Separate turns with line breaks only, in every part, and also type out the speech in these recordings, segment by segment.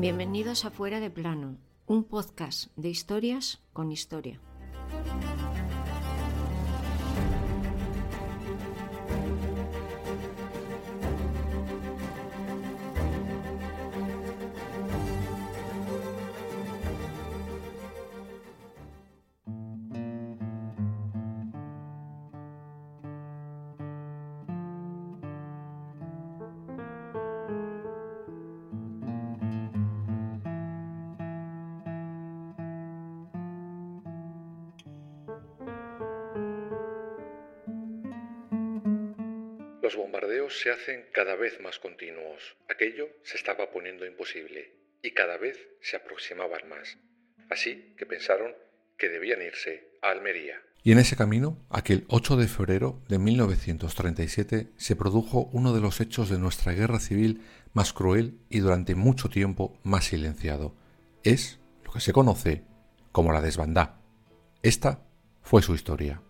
Bienvenidos a Fuera de Plano, un podcast de historias con historia.
Los bombardeos se hacen cada vez más continuos. Aquello se estaba poniendo imposible y cada vez se aproximaban más. Así que pensaron que debían irse a Almería.
Y en ese camino, aquel 8 de febrero de 1937, se produjo uno de los hechos de nuestra guerra civil más cruel y durante mucho tiempo más silenciado. Es lo que se conoce como la desbandá. Esta fue su historia.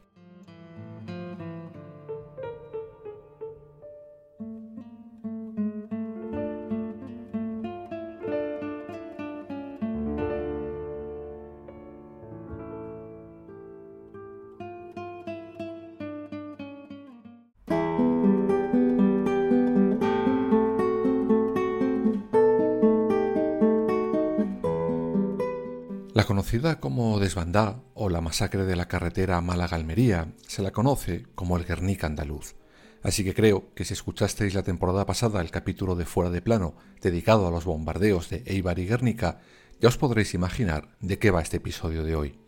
Conocida como desbandá o la masacre de la carretera Málaga-Almería se la conoce como el Guernica andaluz. Así que creo que si escuchasteis la temporada pasada el capítulo de Fuera de Plano dedicado a los bombardeos de Eibar y Guernica, ya os podréis imaginar de qué va este episodio de hoy.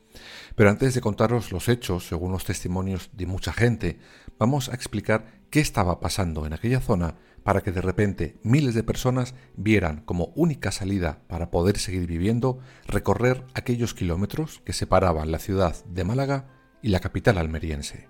Pero antes de contaros los hechos, según los testimonios de mucha gente, vamos a explicar qué estaba pasando en aquella zona para que de repente miles de personas vieran como única salida para poder seguir viviendo recorrer aquellos kilómetros que separaban la ciudad de Málaga y la capital almeriense.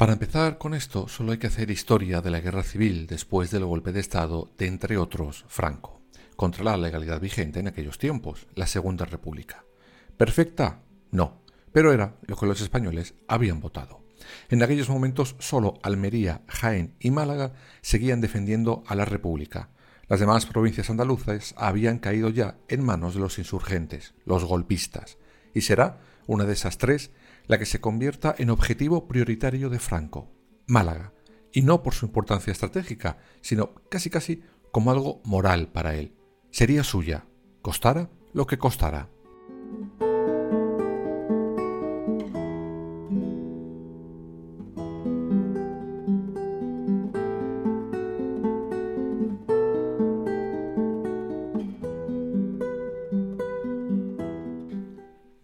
Para empezar con esto, solo hay que hacer historia de la guerra civil después del golpe de Estado de, entre otros, Franco, contra la legalidad vigente en aquellos tiempos, la Segunda República. ¿Perfecta? No, pero era lo que los españoles habían votado. En aquellos momentos solo Almería, Jaén y Málaga seguían defendiendo a la República. Las demás provincias andaluzas habían caído ya en manos de los insurgentes, los golpistas, y será una de esas tres la que se convierta en objetivo prioritario de Franco, Málaga, y no por su importancia estratégica, sino casi casi como algo moral para él. Sería suya, costara lo que costara.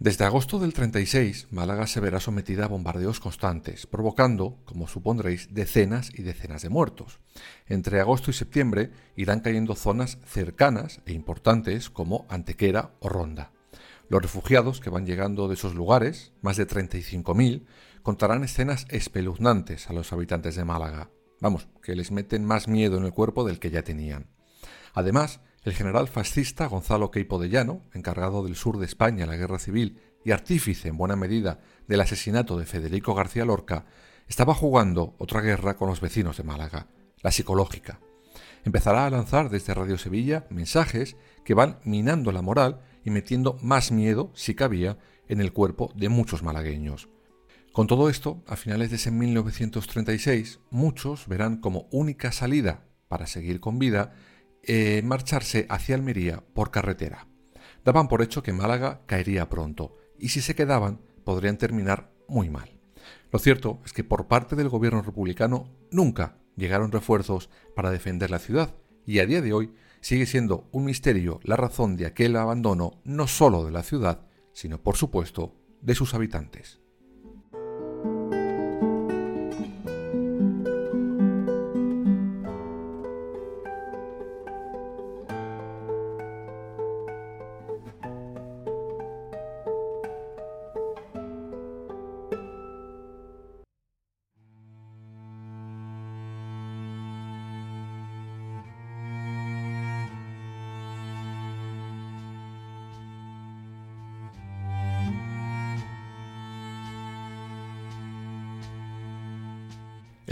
Desde agosto del 36, Málaga se verá sometida a bombardeos constantes, provocando, como supondréis, decenas y decenas de muertos. Entre agosto y septiembre irán cayendo zonas cercanas e importantes como Antequera o Ronda. Los refugiados que van llegando de esos lugares, más de 35.000, contarán escenas espeluznantes a los habitantes de Málaga. Vamos, que les meten más miedo en el cuerpo del que ya tenían. Además, el general fascista Gonzalo Queipo de Llano, encargado del sur de España en la guerra civil y artífice en buena medida del asesinato de Federico García Lorca, estaba jugando otra guerra con los vecinos de Málaga, la psicológica. Empezará a lanzar desde Radio Sevilla mensajes que van minando la moral y metiendo más miedo, si cabía, en el cuerpo de muchos malagueños. Con todo esto, a finales de ese 1936, muchos verán como única salida para seguir con vida eh, marcharse hacia Almería por carretera. Daban por hecho que Málaga caería pronto, y si se quedaban podrían terminar muy mal. Lo cierto es que por parte del gobierno republicano nunca llegaron refuerzos para defender la ciudad, y a día de hoy sigue siendo un misterio la razón de aquel abandono no solo de la ciudad, sino por supuesto de sus habitantes.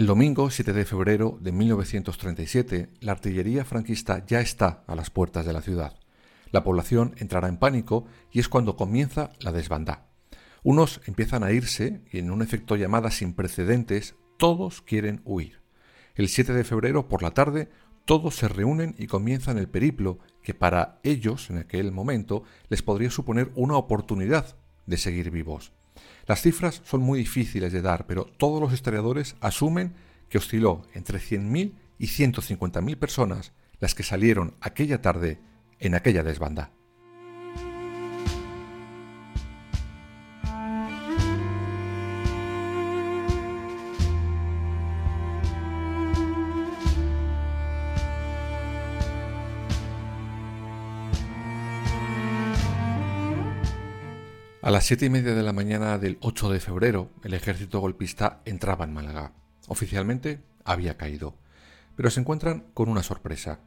El domingo 7 de febrero de 1937, la artillería franquista ya está a las puertas de la ciudad. La población entrará en pánico y es cuando comienza la desbandada. Unos empiezan a irse y en un efecto llamada sin precedentes, todos quieren huir. El 7 de febrero por la tarde, todos se reúnen y comienzan el periplo que para ellos en aquel momento les podría suponer una oportunidad de seguir vivos. Las cifras son muy difíciles de dar, pero todos los historiadores asumen que osciló entre 100.000 y 150.000 personas las que salieron aquella tarde en aquella desbanda. A las siete y media de la mañana del 8 de febrero, el ejército golpista entraba en Málaga. Oficialmente había caído. Pero se encuentran con una sorpresa.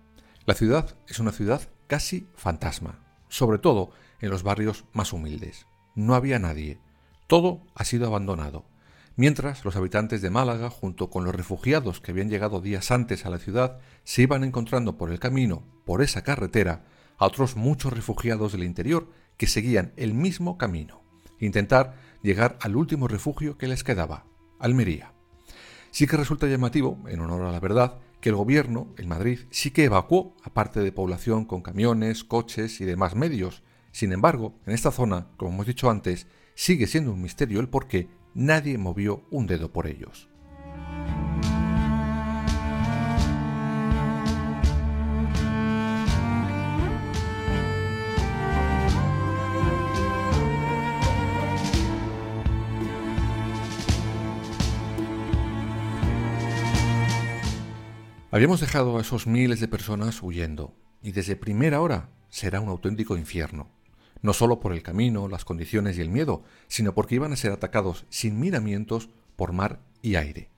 La ciudad es una ciudad casi fantasma, sobre todo en los barrios más humildes. No había nadie. Todo ha sido abandonado. Mientras los habitantes de Málaga, junto con los refugiados que habían llegado días antes a la ciudad, se iban encontrando por el camino, por esa carretera, a otros muchos refugiados del interior que seguían el mismo camino, intentar llegar al último refugio que les quedaba, Almería. Sí que resulta llamativo, en honor a la verdad, que el gobierno, en Madrid, sí que evacuó a parte de población con camiones, coches y demás medios. Sin embargo, en esta zona, como hemos dicho antes, sigue siendo un misterio el por qué nadie movió un dedo por ellos. Habíamos dejado a esos miles de personas huyendo, y desde primera hora será un auténtico infierno, no solo por el camino, las condiciones y el miedo, sino porque iban a ser atacados sin miramientos por mar y aire.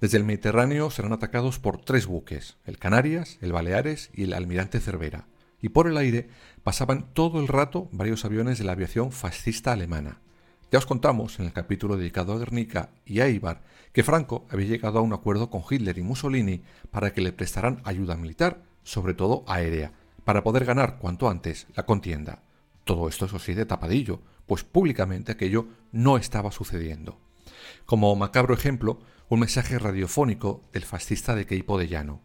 Desde el Mediterráneo serán atacados por tres buques, el Canarias, el Baleares y el Almirante Cervera, y por el aire pasaban todo el rato varios aviones de la aviación fascista alemana. Ya os contamos en el capítulo dedicado a Guernica y a Ibar que Franco había llegado a un acuerdo con Hitler y Mussolini para que le prestaran ayuda militar, sobre todo aérea, para poder ganar cuanto antes la contienda. Todo esto, eso sí, de tapadillo, pues públicamente aquello no estaba sucediendo. Como macabro ejemplo, un mensaje radiofónico del fascista de Queipo de Llano.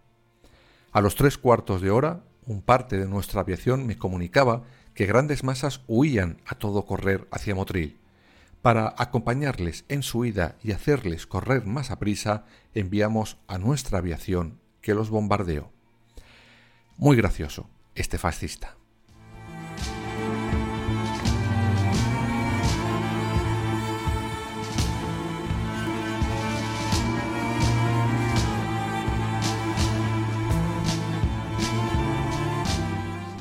A los tres cuartos de hora, un parte de nuestra aviación me comunicaba que grandes masas huían a todo correr hacia Motril. Para acompañarles en su ida y hacerles correr más a prisa, enviamos a nuestra aviación que los bombardeó. Muy gracioso, este fascista.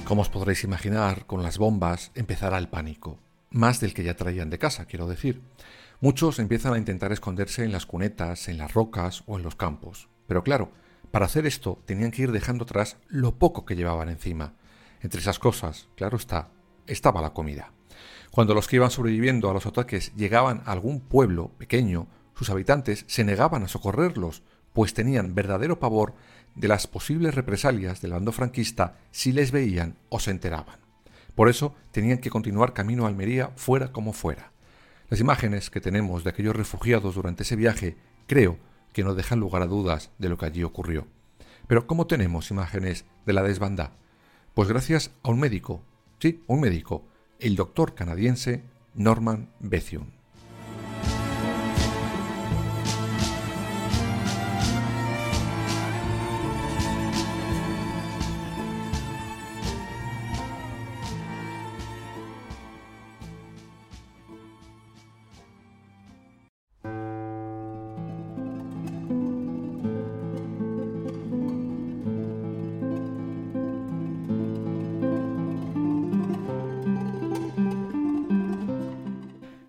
Como os podréis imaginar, con las bombas empezará el pánico más del que ya traían de casa, quiero decir. Muchos empiezan a intentar esconderse en las cunetas, en las rocas o en los campos. Pero claro, para hacer esto tenían que ir dejando atrás lo poco que llevaban encima. Entre esas cosas, claro está, estaba la comida. Cuando los que iban sobreviviendo a los ataques llegaban a algún pueblo pequeño, sus habitantes se negaban a socorrerlos, pues tenían verdadero pavor de las posibles represalias del bando franquista si les veían o se enteraban. Por eso tenían que continuar camino a Almería fuera como fuera. Las imágenes que tenemos de aquellos refugiados durante ese viaje creo que no dejan lugar a dudas de lo que allí ocurrió. Pero ¿cómo tenemos imágenes de la desbandada? Pues gracias a un médico, sí, un médico, el doctor canadiense Norman Bethune.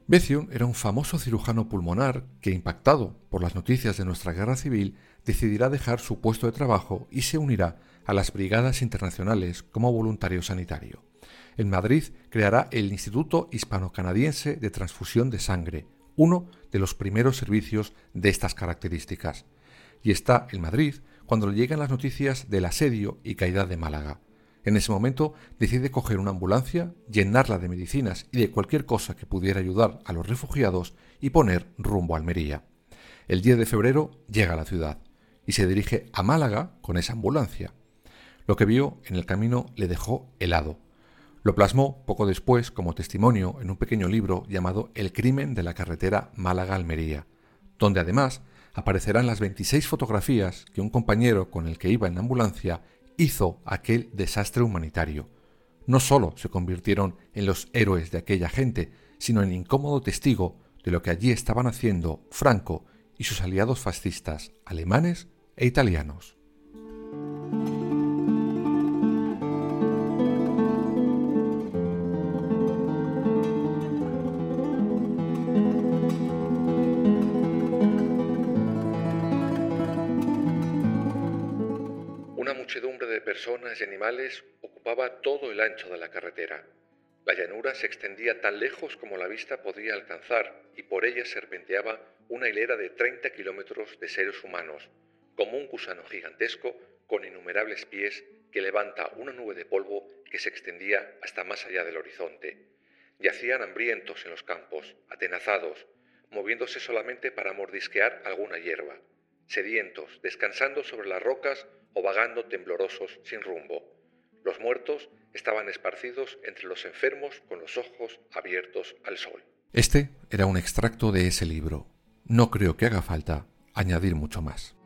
Bethune era un famoso cirujano pulmonar que, impactado por las noticias de nuestra guerra civil, decidirá dejar su puesto de trabajo y se unirá a las brigadas internacionales como voluntario sanitario. En Madrid creará el Instituto Hispano-Canadiense de Transfusión de Sangre, uno de los primeros servicios de estas características. y está en Madrid cuando le llegan las noticias del asedio y caída de Málaga. En ese momento decide coger una ambulancia, llenarla de medicinas y de cualquier cosa que pudiera ayudar a los refugiados y poner rumbo a Almería. El 10 de febrero llega a la ciudad y se dirige a Málaga con esa ambulancia. Lo que vio en el camino le dejó helado. Lo plasmó poco después como testimonio en un pequeño libro llamado El crimen de la carretera Málaga-Almería, donde además aparecerán las 26 fotografías que un compañero con el que iba en la ambulancia hizo aquel desastre humanitario. No solo se convirtieron en los héroes de aquella gente, sino en incómodo testigo de lo que allí estaban haciendo Franco y sus aliados fascistas alemanes e italianos.
Una muchedumbre de personas y animales ocupaba todo el ancho de la carretera. La llanura se extendía tan lejos como la vista podía alcanzar y por ella serpenteaba una hilera de 30 kilómetros de seres humanos, como un gusano gigantesco con innumerables pies que levanta una nube de polvo que se extendía hasta más allá del horizonte. Yacían hambrientos en los campos, atenazados, moviéndose solamente para mordisquear alguna hierba, sedientos, descansando sobre las rocas o vagando temblorosos sin rumbo. Los muertos estaban esparcidos entre los enfermos con los ojos abiertos al sol.
Este era un extracto de ese libro. No creo que haga falta añadir mucho más.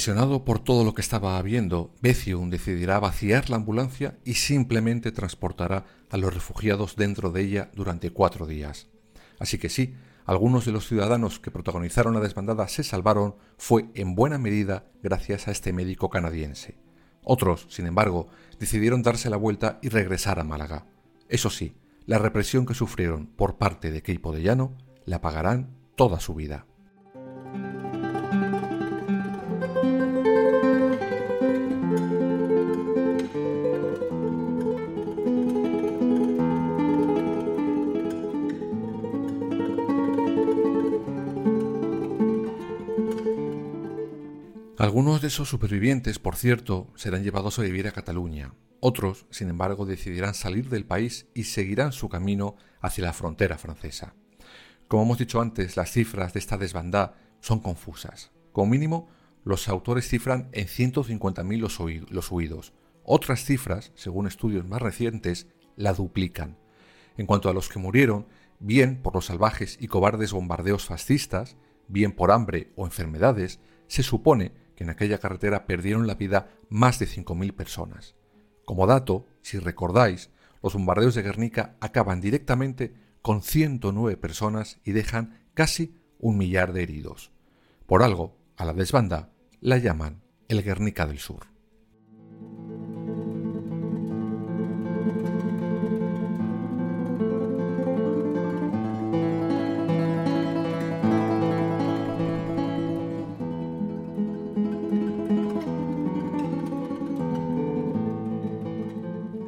Impresionado por todo lo que estaba viendo, Becium decidirá vaciar la ambulancia y simplemente transportará a los refugiados dentro de ella durante cuatro días. Así que sí, algunos de los ciudadanos que protagonizaron la desbandada se salvaron fue en buena medida gracias a este médico canadiense. Otros, sin embargo, decidieron darse la vuelta y regresar a Málaga. Eso sí, la represión que sufrieron por parte de Keipo de Llano la pagarán toda su vida. Algunos de esos supervivientes, por cierto, serán llevados a vivir a Cataluña. Otros, sin embargo, decidirán salir del país y seguirán su camino hacia la frontera francesa. Como hemos dicho antes, las cifras de esta desbandada son confusas. Como mínimo, los autores cifran en 150.000 los, huidos. Otras cifras, según estudios más recientes, la duplican. En cuanto a los que murieron, bien por los salvajes y cobardes bombardeos fascistas, bien por hambre o enfermedades, se supone en aquella carretera perdieron la vida más de 5.000 personas. Como dato, si recordáis, los bombardeos de Guernica acaban directamente con 109 personas y dejan casi un millar de heridos. Por algo, a la desbanda la llaman el Guernica del Sur.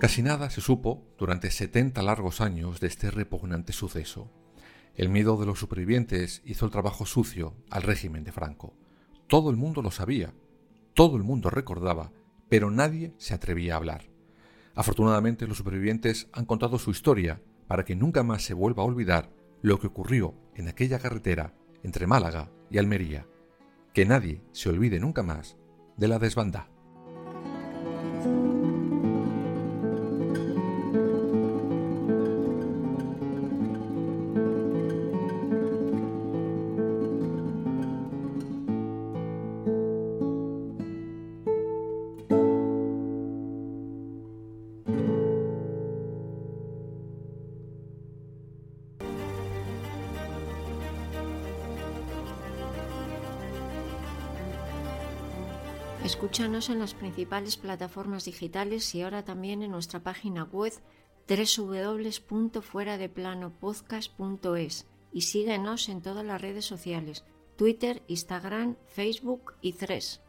Casi nada se supo durante 70 largos años de este repugnante suceso. El miedo de los supervivientes hizo el trabajo sucio al régimen de Franco. Todo el mundo lo sabía, todo el mundo recordaba, pero nadie se atrevía a hablar. Afortunadamente los supervivientes han contado su historia para que nunca más se vuelva a olvidar lo que ocurrió en aquella carretera entre Málaga y Almería. Que nadie se olvide nunca más de la desbandada.
Escúchanos en las principales plataformas digitales y ahora también en nuestra página web www.fueradeplanopodcast.es y síguenos en todas las redes sociales Twitter, Instagram, Facebook y Threads.